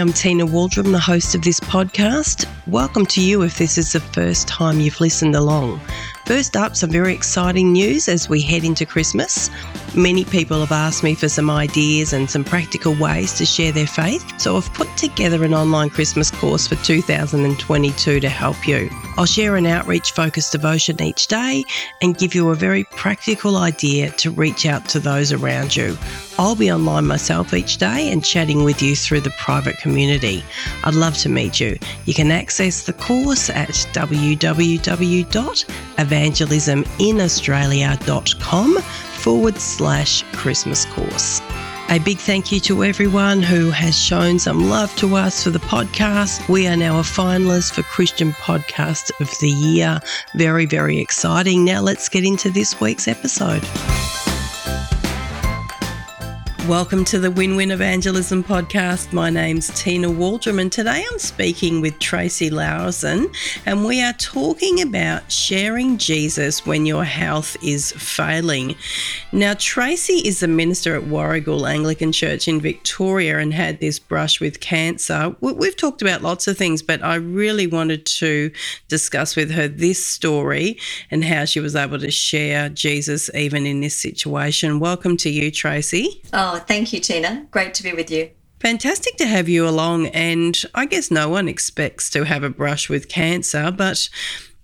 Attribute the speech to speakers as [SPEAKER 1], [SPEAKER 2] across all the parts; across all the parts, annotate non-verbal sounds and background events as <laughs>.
[SPEAKER 1] I'm Tina Waldrom, the host of this podcast. Welcome to you if this is the first time you've listened along. First up, some very exciting news as we head into Christmas. Many people have asked me for some ideas and some practical ways to share their faith, so I've put together an online Christmas course for 2022 to help you. I'll share an outreach focused devotion each day and give you a very practical idea to reach out to those around you. I'll be online myself each day and chatting with you through the private community. I'd love to meet you. You can access the course at www.evangelisminaustralia.com forward slash Christmas course. A big thank you to everyone who has shown some love to us for the podcast. We are now a finalist for Christian Podcast of the Year. Very, very exciting. Now let's get into this week's episode. Welcome to the Win Win Evangelism podcast. My name's Tina Waldrom, and today I'm speaking with Tracy Lauersen, and we are talking about sharing Jesus when your health is failing. Now, Tracy is a minister at Warragul Anglican Church in Victoria and had this brush with cancer. We've talked about lots of things, but I really wanted to discuss with her this story and how she was able to share Jesus even in this situation. Welcome to you, Tracy.
[SPEAKER 2] Oh, Oh, thank you, Tina. Great to be with you.
[SPEAKER 1] Fantastic to have you along. And I guess no one expects to have a brush with cancer, but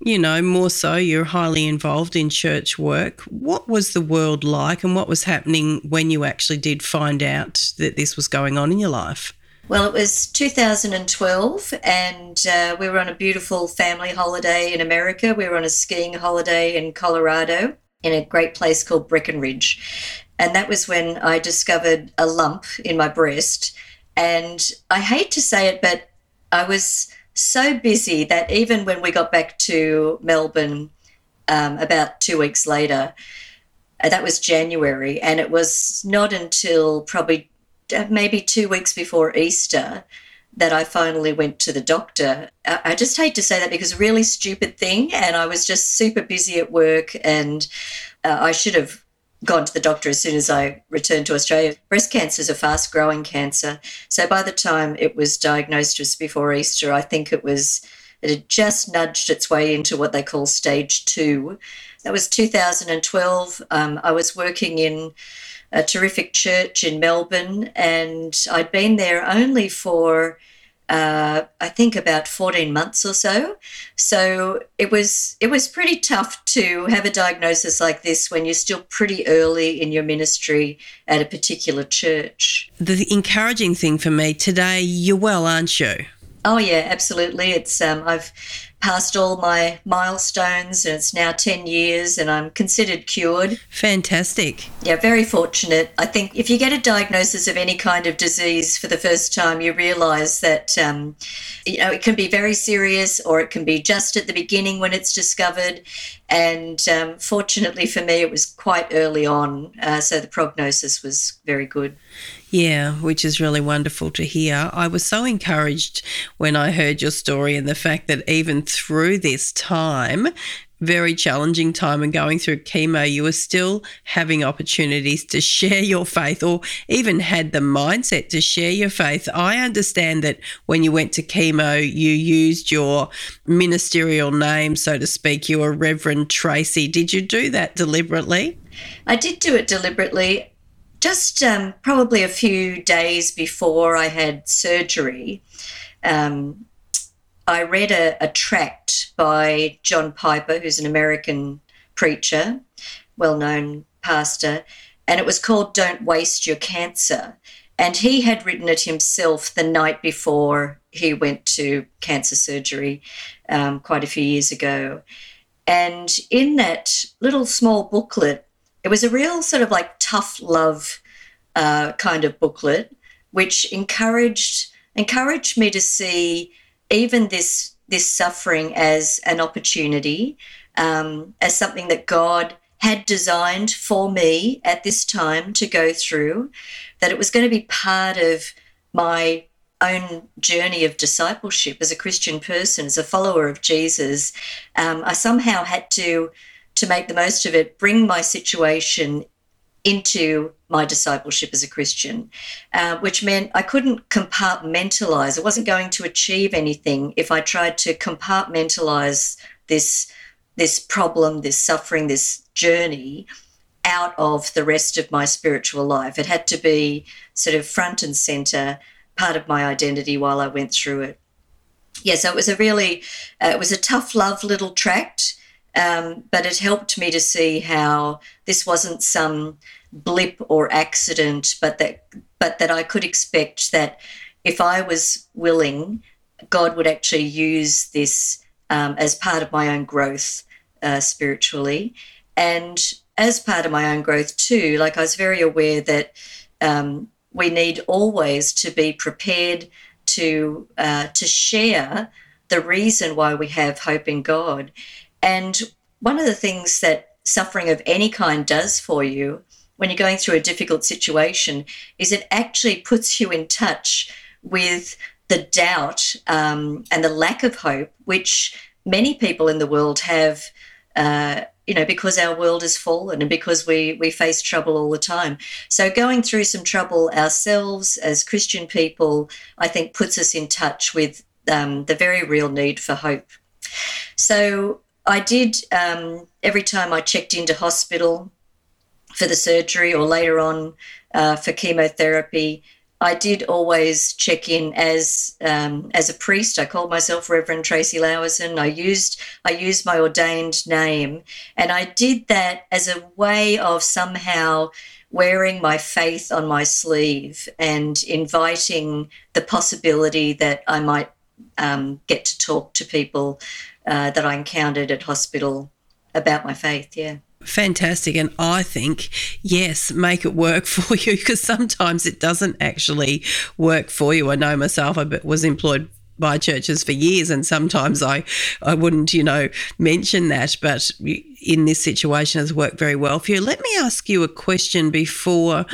[SPEAKER 1] you know, more so, you're highly involved in church work. What was the world like and what was happening when you actually did find out that this was going on in your life?
[SPEAKER 2] Well, it was 2012, and uh, we were on a beautiful family holiday in America. We were on a skiing holiday in Colorado in a great place called Breckenridge. And that was when I discovered a lump in my breast. And I hate to say it, but I was so busy that even when we got back to Melbourne um, about two weeks later, uh, that was January, and it was not until probably uh, maybe two weeks before Easter that I finally went to the doctor. I just hate to say that because a really stupid thing, and I was just super busy at work, and uh, I should have gone to the doctor as soon as I returned to Australia. Breast cancer is a fast growing cancer. So by the time it was diagnosed just before Easter, I think it was it had just nudged its way into what they call stage two. That was 2012. Um, I was working in a terrific church in Melbourne, and I'd been there only for uh, I think about 14 months or so. So it was it was pretty tough to have a diagnosis like this when you're still pretty early in your ministry at a particular church.
[SPEAKER 1] The encouraging thing for me today, you're well, aren't you?
[SPEAKER 2] Oh yeah, absolutely. It's um, I've passed all my milestones and it's now 10 years and I'm considered cured.
[SPEAKER 1] Fantastic.
[SPEAKER 2] Yeah, very fortunate. I think if you get a diagnosis of any kind of disease for the first time, you realize that, um, you know, it can be very serious or it can be just at the beginning when it's discovered. And um, fortunately for me, it was quite early on. Uh, so the prognosis was very good.
[SPEAKER 1] Yeah, which is really wonderful to hear. I was so encouraged when I heard your story and the fact that even through this time, very challenging time and going through chemo, you were still having opportunities to share your faith or even had the mindset to share your faith. I understand that when you went to chemo, you used your ministerial name, so to speak. You were Reverend Tracy. Did you do that deliberately?
[SPEAKER 2] I did do it deliberately just um, probably a few days before I had surgery, um, I read a, a, tract by John Piper, who's an American preacher, well known pastor, and it was called Don't Waste Your Cancer. And he had written it himself the night before he went to cancer surgery um, quite a few years ago. And in that little small booklet, it was a real sort of like tough love uh, kind of booklet, which encouraged encouraged me to see even this this suffering as an opportunity, um, as something that God had designed for me at this time to go through, that it was going to be part of my own journey of discipleship as a Christian person, as a follower of Jesus. Um, I somehow had to to make the most of it, bring my situation into my discipleship as a Christian, uh, which meant I couldn't compartmentalize. I wasn't going to achieve anything if I tried to compartmentalize this this problem, this suffering, this journey out of the rest of my spiritual life. It had to be sort of front and center, part of my identity while I went through it. Yeah, so it was a really, uh, it was a tough love little tract, um, but it helped me to see how this wasn't some blip or accident, but that, but that I could expect that if I was willing, God would actually use this um, as part of my own growth uh, spiritually. And as part of my own growth too, like I was very aware that um, we need always to be prepared to uh, to share the reason why we have hope in God. And one of the things that suffering of any kind does for you when you're going through a difficult situation is it actually puts you in touch with the doubt um, and the lack of hope which many people in the world have uh, you know, because our world is fallen and because we we face trouble all the time. So going through some trouble ourselves as Christian people, I think, puts us in touch with um, the very real need for hope. So I did um, every time I checked into hospital for the surgery or later on uh, for chemotherapy. I did always check in as um, as a priest. I called myself Reverend Tracy Lauersen. I used I used my ordained name, and I did that as a way of somehow wearing my faith on my sleeve and inviting the possibility that I might um, get to talk to people uh, that I encountered at hospital about my faith. Yeah.
[SPEAKER 1] Fantastic. And I think, yes, make it work <laughs> for you because sometimes it doesn't actually work for you. I know myself, I was employed by churches for years and sometimes I, I wouldn't, you know, mention that, but in this situation has worked very well for you. Let me ask you a question before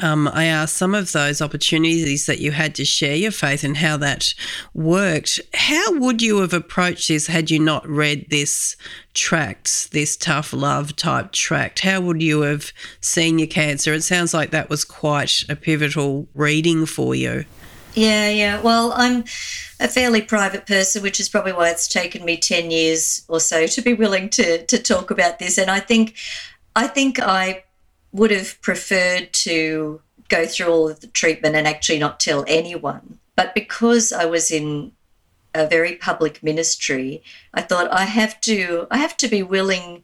[SPEAKER 1] um, I asked some of those opportunities that you had to share your faith and how that worked. How would you have approached this had you not read this tract, this tough love type tract? How would you have seen your cancer? It sounds like that was quite a pivotal reading for you.
[SPEAKER 2] Yeah, yeah. Well, I'm a fairly private person, which is probably why it's taken me 10 years or so to be willing to, to talk about this. And I think, I think I would have preferred to go through all of the treatment and actually not tell anyone. But because I was in a very public ministry, I thought I have to I have to be willing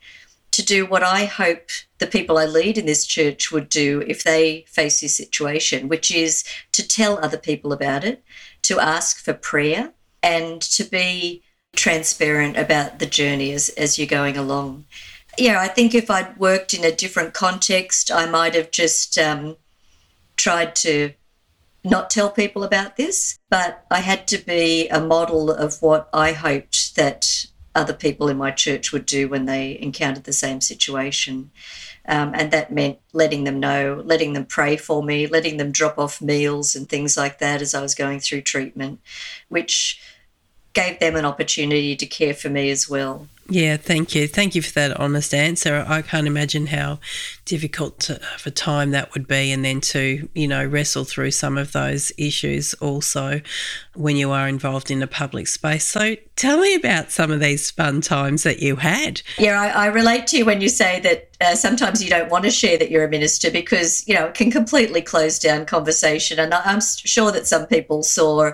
[SPEAKER 2] to do what I hope the people I lead in this church would do if they face this situation, which is to tell other people about it, to ask for prayer, and to be transparent about the journey as, as you're going along yeah, I think if I'd worked in a different context, I might have just um, tried to not tell people about this. But I had to be a model of what I hoped that other people in my church would do when they encountered the same situation. Um, and that meant letting them know, letting them pray for me, letting them drop off meals and things like that as I was going through treatment, which gave them an opportunity to care for me as well.
[SPEAKER 1] Yeah, thank you. Thank you for that honest answer. I can't imagine how difficult of a time that would be, and then to, you know, wrestle through some of those issues also when you are involved in a public space. So tell me about some of these fun times that you had.
[SPEAKER 2] Yeah, I, I relate to you when you say that uh, sometimes you don't want to share that you're a minister because, you know, it can completely close down conversation. And I'm sure that some people saw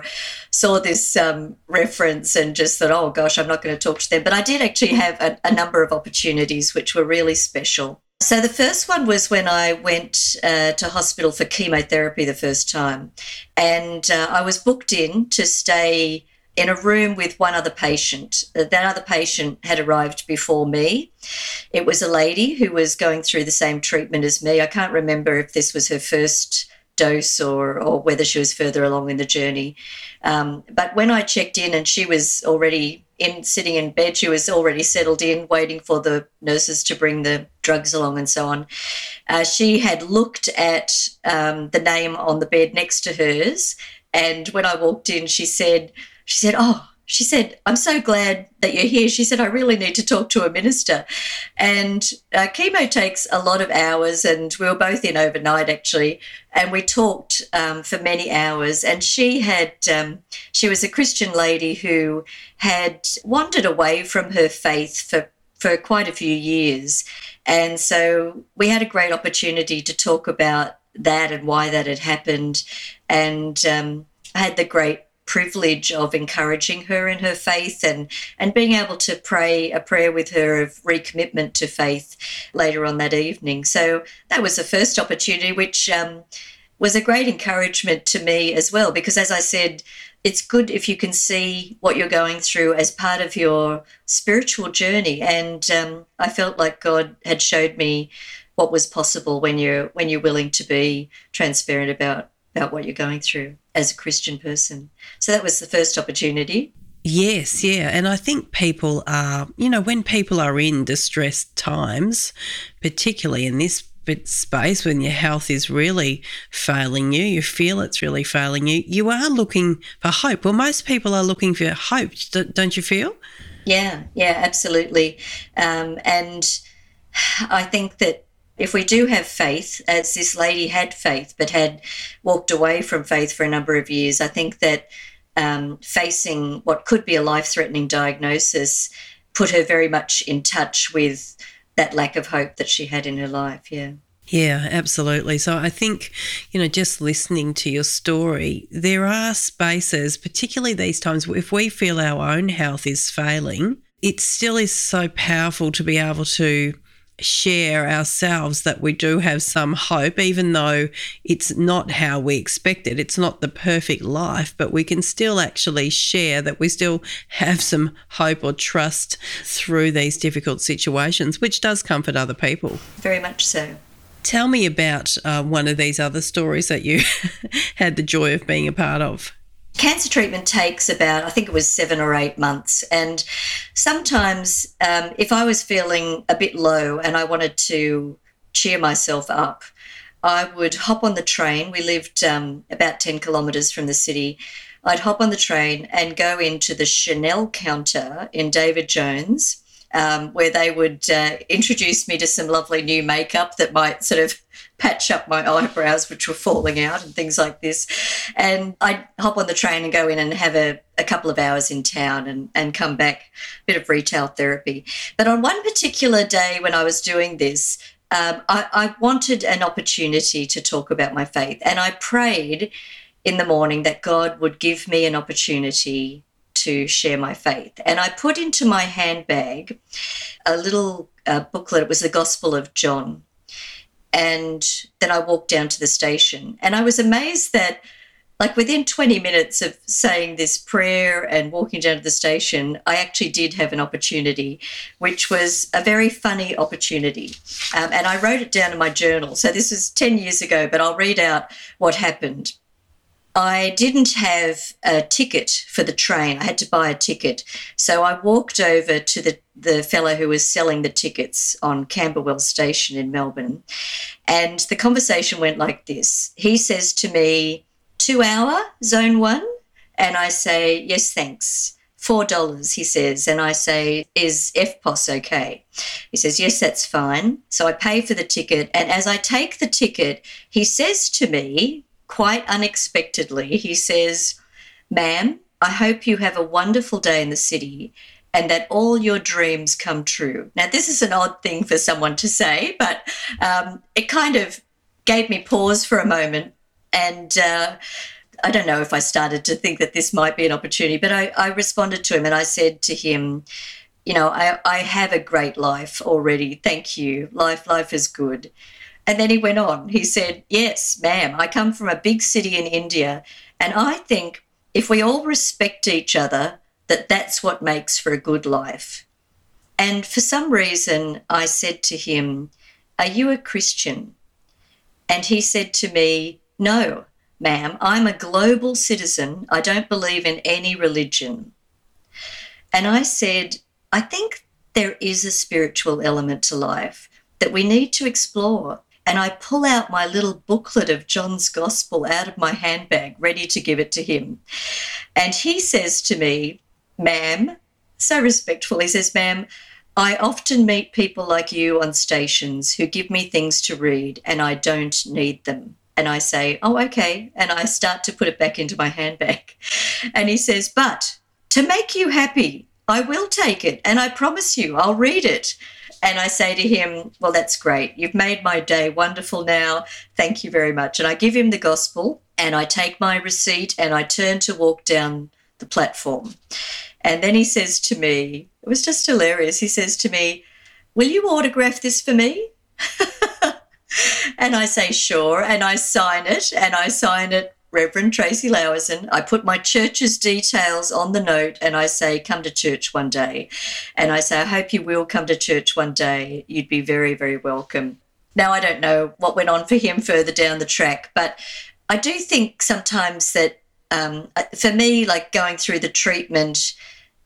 [SPEAKER 2] saw this um, reference and just thought, oh gosh, I'm not going to talk to them. But I did actually have a, a number of opportunities which were really special. So the first one was when I went uh, to hospital for chemotherapy the first time, and uh, I was booked in to stay in a room with one other patient. Uh, that other patient had arrived before me. It was a lady who was going through the same treatment as me. I can't remember if this was her first dose or, or whether she was further along in the journey. Um, but when I checked in and she was already in sitting in bed, she was already settled in, waiting for the nurses to bring the drugs along and so on. Uh, she had looked at um, the name on the bed next to hers, and when I walked in, she said, "She said, oh." She said, I'm so glad that you're here. She said, I really need to talk to a minister. And uh, chemo takes a lot of hours, and we were both in overnight actually. And we talked um, for many hours. And she had, um, she was a Christian lady who had wandered away from her faith for, for quite a few years. And so we had a great opportunity to talk about that and why that had happened. And um, I had the great privilege of encouraging her in her faith and and being able to pray a prayer with her of recommitment to faith later on that evening. So that was the first opportunity, which um, was a great encouragement to me as well, because as I said, it's good if you can see what you're going through as part of your spiritual journey. And um, I felt like God had showed me what was possible when you're when you're willing to be transparent about about what you're going through as a Christian person. So that was the first opportunity.
[SPEAKER 1] Yes, yeah. And I think people are, you know, when people are in distressed times, particularly in this space when your health is really failing you, you feel it's really failing you, you are looking for hope. Well, most people are looking for hope, don't you feel?
[SPEAKER 2] Yeah, yeah, absolutely. Um, and I think that if we do have faith, as this lady had faith but had walked away from faith for a number of years, I think that um, facing what could be a life threatening diagnosis put her very much in touch with that lack of hope that she had in her life. Yeah.
[SPEAKER 1] Yeah, absolutely. So I think, you know, just listening to your story, there are spaces, particularly these times, if we feel our own health is failing, it still is so powerful to be able to share ourselves that we do have some hope, even though it's not how we expect it. It's not the perfect life, but we can still actually share that we still have some hope or trust through these difficult situations, which does comfort other people.
[SPEAKER 2] Very much so.
[SPEAKER 1] Tell me about uh, one of these other stories that you <laughs> had the joy of being a part of.
[SPEAKER 2] Cancer treatment takes about, I think it was seven or eight months. And sometimes, um, if I was feeling a bit low and I wanted to cheer myself up, I would hop on the train. We lived um, about 10 kilometres from the city. I'd hop on the train and go into the Chanel counter in David Jones, um, where they would uh, introduce me to some lovely new makeup that might sort of patch up my eyebrows, which were falling out, and things like this. And I'd hop on the train and go in and have a, a couple of hours in town and, and come back, a bit of retail therapy. But on one particular day when I was doing this, um, I, I wanted an opportunity to talk about my faith. And I prayed in the morning that God would give me an opportunity to share my faith. And I put into my handbag a little uh, booklet. It was the Gospel of John. And then I walked down to the station. And I was amazed that, like, within 20 minutes of saying this prayer and walking down to the station, I actually did have an opportunity, which was a very funny opportunity. Um, and I wrote it down in my journal. So this was 10 years ago, but I'll read out what happened. I didn't have a ticket for the train. I had to buy a ticket. So I walked over to the, the fellow who was selling the tickets on Camberwell Station in Melbourne. And the conversation went like this He says to me, two hour, zone one. And I say, yes, thanks. Four dollars, he says. And I say, is EFTPOS okay? He says, yes, that's fine. So I pay for the ticket. And as I take the ticket, he says to me, quite unexpectedly, he says, Ma'am, I hope you have a wonderful day in the city and that all your dreams come true. Now, this is an odd thing for someone to say, but um, it kind of gave me pause for a moment. And uh, I don't know if I started to think that this might be an opportunity, but I, I responded to him and I said to him, you know, I, I have a great life already. Thank you. Life, life is good. And then he went on. He said, Yes, ma'am, I come from a big city in India. And I think if we all respect each other, that that's what makes for a good life. And for some reason, I said to him, Are you a Christian? And he said to me, No, ma'am, I'm a global citizen. I don't believe in any religion. And I said, I think there is a spiritual element to life that we need to explore and I pull out my little booklet of John's Gospel out of my handbag, ready to give it to him. And he says to me, Ma'am, so respectful, he says, Ma'am, I often meet people like you on stations who give me things to read and I don't need them. And I say, Oh, okay. And I start to put it back into my handbag. <laughs> And he says, But to make you happy, I will take it. And I promise you, I'll read it. And I say to him, Well, that's great. You've made my day wonderful now. Thank you very much. And I give him the gospel and I take my receipt and I turn to walk down the platform. And then he says to me, It was just hilarious. He says to me, Will you autograph this for me? <laughs> and I say, Sure. And I sign it and I sign it Reverend Tracy Lauersen. I put my church's details on the note and I say, come to church one day. And I say, I hope you will come to church one day. You'd be very, very welcome. Now, I don't know what went on for him further down the track, but I do think sometimes that um, for me, like going through the treatment,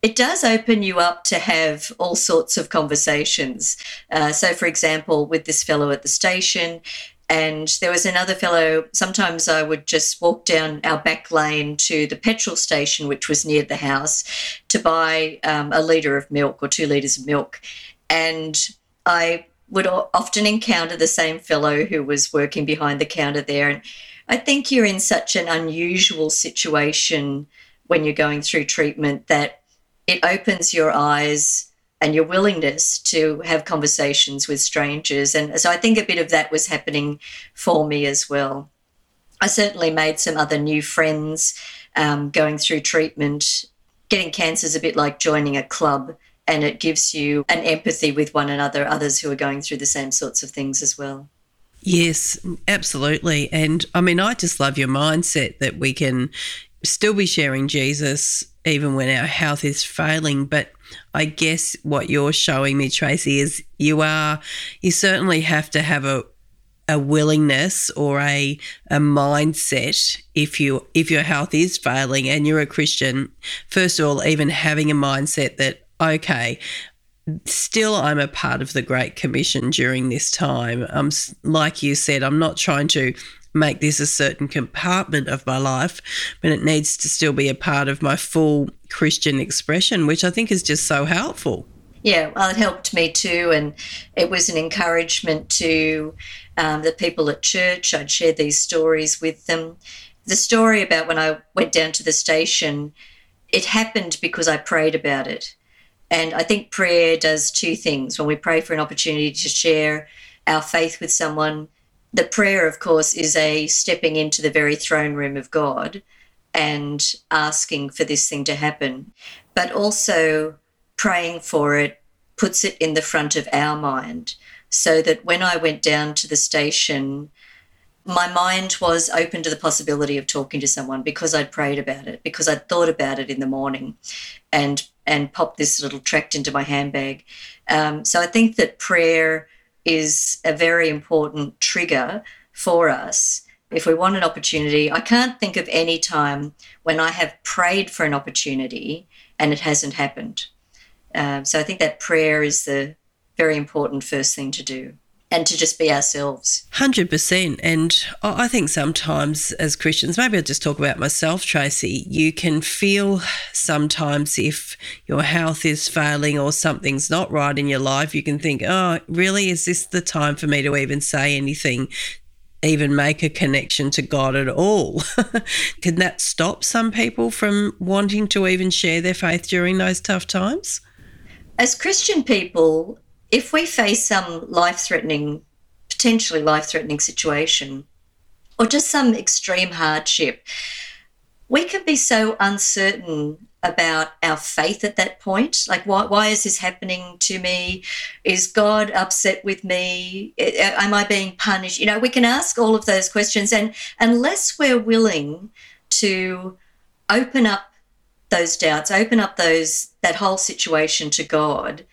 [SPEAKER 2] it does open you up to have all sorts of conversations. Uh, so, for example, with this fellow at the station, and there was another fellow. Sometimes I would just walk down our back lane to the petrol station, which was near the house, to buy um, a litre of milk or two litres of milk. And I would often encounter the same fellow who was working behind the counter there. And I think you're in such an unusual situation when you're going through treatment that it opens your eyes and your willingness to have conversations with strangers. And so I think a bit of that was happening for me as well. I certainly made some other new friends um, going through treatment. Getting cancer is a bit like joining a club, and it gives you an empathy with one another, others who are going through the same sorts of things as well.
[SPEAKER 1] Yes, absolutely. And I mean, I just love your mindset that we can still be sharing Jesus even when our health is failing. But I guess what you're showing me, Tracy, is you are, you certainly have to have a, a willingness or a a mindset if you if your health is failing and you're a Christian first of all even having a mindset that okay still I'm a part of the Great Commission during this time. I'm like you said, I'm not trying to make this a certain compartment of my life, but it needs to still be a part of my full Christian expression, which I think is just so helpful.
[SPEAKER 2] Yeah, well, it helped me too, and it was an encouragement to um, the people at church. I'd share these stories with them. The story about when I went down to the station, it happened because I prayed about it. And I think prayer does two things. When we pray for an opportunity to share our faith with someone, the prayer, of course, is a stepping into the very throne room of God and asking for this thing to happen, but also praying for it puts it in the front of our mind so that when I went down to the station, my mind was open to the possibility of talking to someone because I'd prayed about it, because I'd thought about it in the morning and and popped this little tract into my handbag. Um, so I think that prayer is a very important trigger for us. If we want an opportunity, I can't think of any time when I have prayed for an opportunity and it hasn't happened. Um, so I think that prayer is the very important first thing to do and to just be ourselves.
[SPEAKER 1] 100%. And I think sometimes as Christians, maybe I'll just talk about myself, Tracy, you can feel sometimes if your health is failing or something's not right in your life, you can think, oh, really? Is this the time for me to even say anything? Even make a connection to God at all. <laughs> can that stop some people from wanting to even share their faith during those tough times?
[SPEAKER 2] As Christian people, if we face some life threatening, potentially life threatening situation, or just some extreme hardship, we can be so uncertain about our faith at that point. Like, why, why is this happening to me? Is God upset with me? Am I being punished? You know, we can ask all of those questions. And unless we're willing to open up those doubts, open up those that whole situation to God,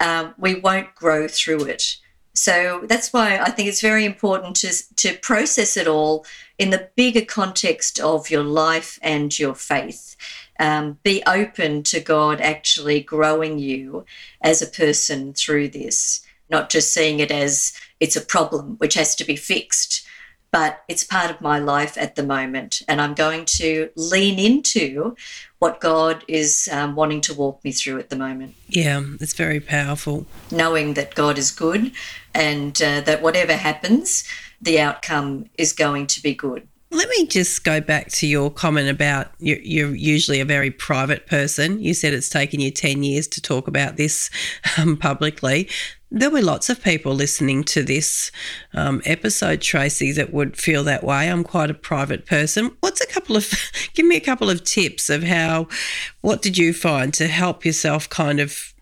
[SPEAKER 2] um, we won't grow through it. So that's why I think it's very important to, to process it all in the bigger context of your life and your faith. Um, be open to God actually growing you as a person through this, not just seeing it as it's a problem which has to be fixed, but it's part of my life at the moment. And I'm going to lean into what God is um, wanting to walk me through at the moment.
[SPEAKER 1] Yeah, it's very powerful.
[SPEAKER 2] Knowing that God is good and uh, that whatever happens, the outcome is going to be good.
[SPEAKER 1] Let me just go back to your comment about you're, you're, usually a very private person. You said it's taken you 10 years to talk about this um, publicly. There'll be lots of people listening to this um, episode, Tracy, that would feel that way. I'm quite a private person. What's a couple of, <laughs> give me a couple of tips of how, what did you find to help yourself kind of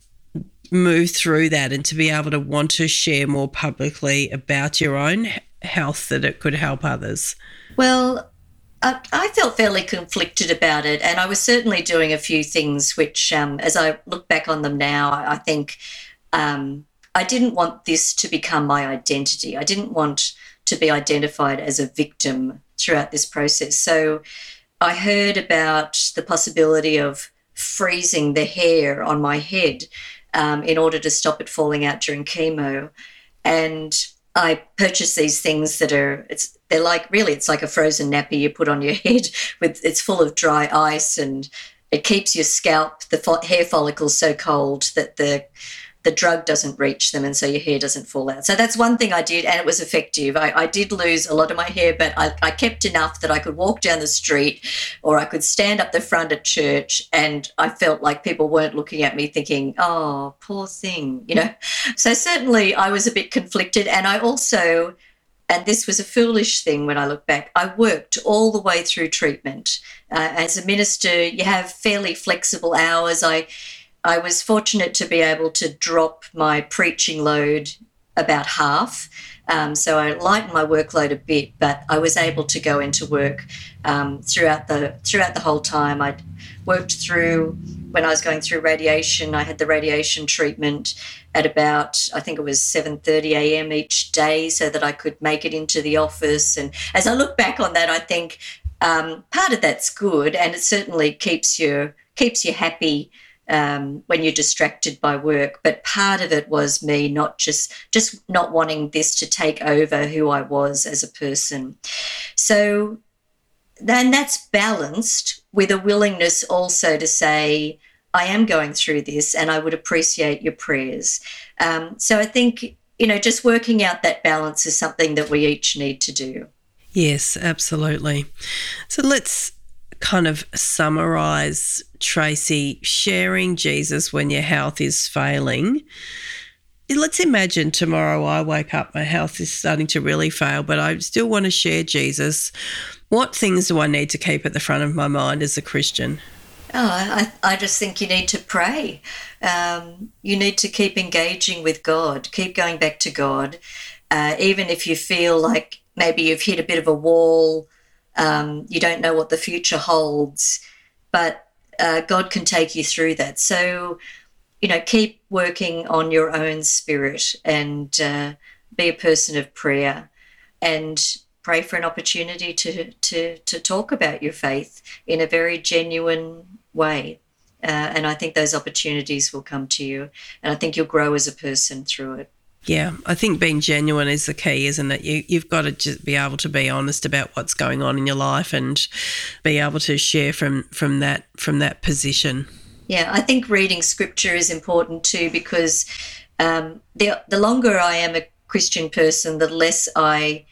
[SPEAKER 1] move through that and to be able to want to share more publicly about your own health that it could help others?
[SPEAKER 2] Well, I, I felt fairly conflicted about it, and I was certainly doing a few things which, um, as I look back on them now, I, I think um, I didn't want this to become my identity. I didn't want to be identified as a victim throughout this process. So I heard about the possibility of freezing the hair on my head um, in order to stop it falling out during chemo. And I purchase these things that are it's they're like really it's like a frozen nappy you put on your <laughs> head with it's full of dry ice and it keeps your scalp the fo- hair follicles so cold that the the drug doesn't reach them and so your hair doesn't fall out. So that's one thing I did and it was effective. I, I did lose a lot of my hair, but I, I, kept enough that I could walk down the street or I could stand up the front at church and I felt like people weren't looking at me thinking, oh, poor thing, you know. So certainly I was a bit conflicted and I also and this was a foolish thing when I look back. I worked all the way through treatment. Uh, as a minister, you have fairly flexible hours. I I was fortunate to be able to drop my preaching load about half. Um, so I lightened my workload a bit, but I was able to go into work um, throughout the throughout the whole time. I worked through when I was going through radiation. I had the radiation treatment at about I think it was seven thirty a.m. each day, so that I could make it into the office. And as I look back on that, I think um, part of that's good, and it certainly keeps you keeps you happy um, when you're distracted by work. But part of it was me not just just not wanting this to take over who I was as a person. So then that's balanced with a willingness also to say, I am going through this and I would appreciate your prayers. Um, so I think, you know, just working out that balance is something that we each need to do.
[SPEAKER 1] Yes, absolutely. So let's kind of summarize, Tracy, sharing Jesus when your health is failing. Let's imagine tomorrow I wake up, my health is starting to really fail, but I still want to share Jesus. What things do I need to keep at the front of my mind as a Christian?
[SPEAKER 2] Oh, I, I just think you need to pray. Um, you need to keep engaging with God, keep going back to God. Uh, even if you feel like maybe you've hit a bit of a wall um, you don't know what the future holds, but uh, God can take you through that. So, you know, keep working on your own spirit and uh, be a person of prayer and pray for an opportunity to, to, to talk about your faith in a very genuine way. Uh, and I think those opportunities will come to you. And I think you'll grow as a person through it.
[SPEAKER 1] Yeah, I think being genuine is the key, isn't it? You, you've got to just be able to be honest about what's going on in your life and be able to share from from that from that position.
[SPEAKER 2] Yeah, I think reading scripture is important too because um, the the longer I am a Christian person, the less I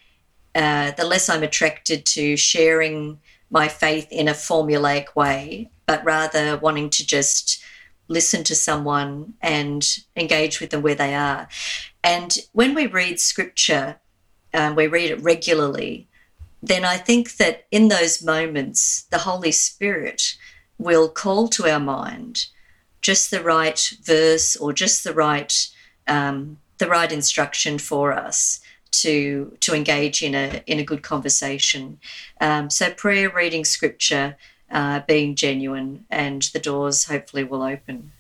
[SPEAKER 2] uh, the less I'm attracted to sharing my faith in a formulaic way, but rather wanting to just listen to someone and engage with them where they are. And when we read scripture, um, we read it regularly, then I think that in those moments, the Holy Spirit will call to our mind just the right verse or just the right um, the right instruction for us to to engage in a in a good conversation. Um, so prayer, reading scripture, uh, being genuine, and the doors hopefully will open.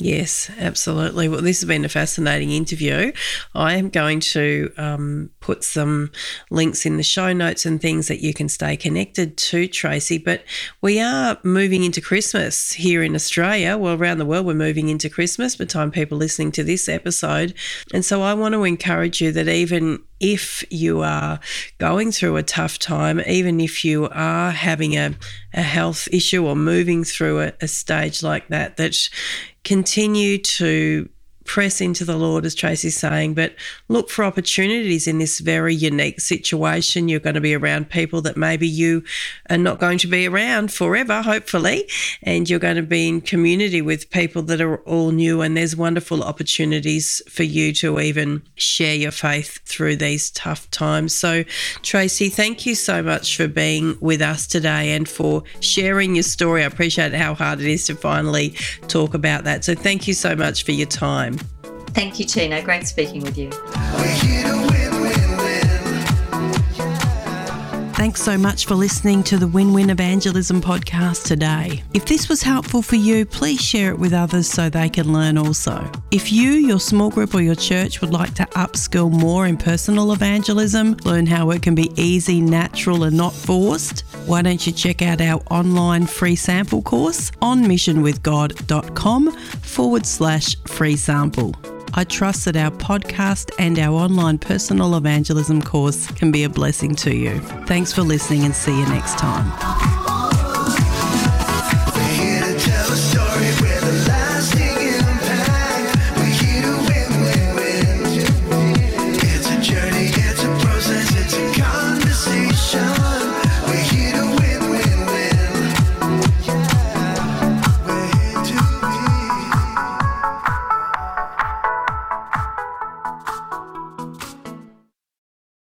[SPEAKER 1] Yes, absolutely. Well, this has been a fascinating interview. I am going to um, put some links in the show notes and things that you can stay connected to, Tracy. But we are moving into Christmas here in Australia. Well, around the world, we're moving into Christmas by the time people listening to this episode. And so I want to encourage you that even if you are going through a tough time, even if you are having a, a health issue or moving through a, a stage like that, that continue to press into the Lord, as Tracy's saying, but look for opportunities in this very unique situation. You're going to be around people that maybe you are not going to be around forever, hopefully, and you're going to be in community with people that are all new. And there's wonderful opportunities for you to even share your faith through these tough times. So, Tracy, thank you so much for being with us today and for sharing your story. I appreciate how hard it is to finally talk about that. So, thank you so much for your time.
[SPEAKER 2] Thank you, Tina. Great speaking with you.
[SPEAKER 1] Thanks so much for listening to the Win Win Evangelism podcast today. If this was helpful for you, please share it with others so they can learn also. If you, your small group, or your church would like to upskill more in personal evangelism, learn how it can be easy, natural, and not forced, why don't you check out our online free sample course on missionwithgod.com forward slash free sample. I trust that our podcast and our online personal evangelism course can be a blessing to you. Thanks for listening and see you next time.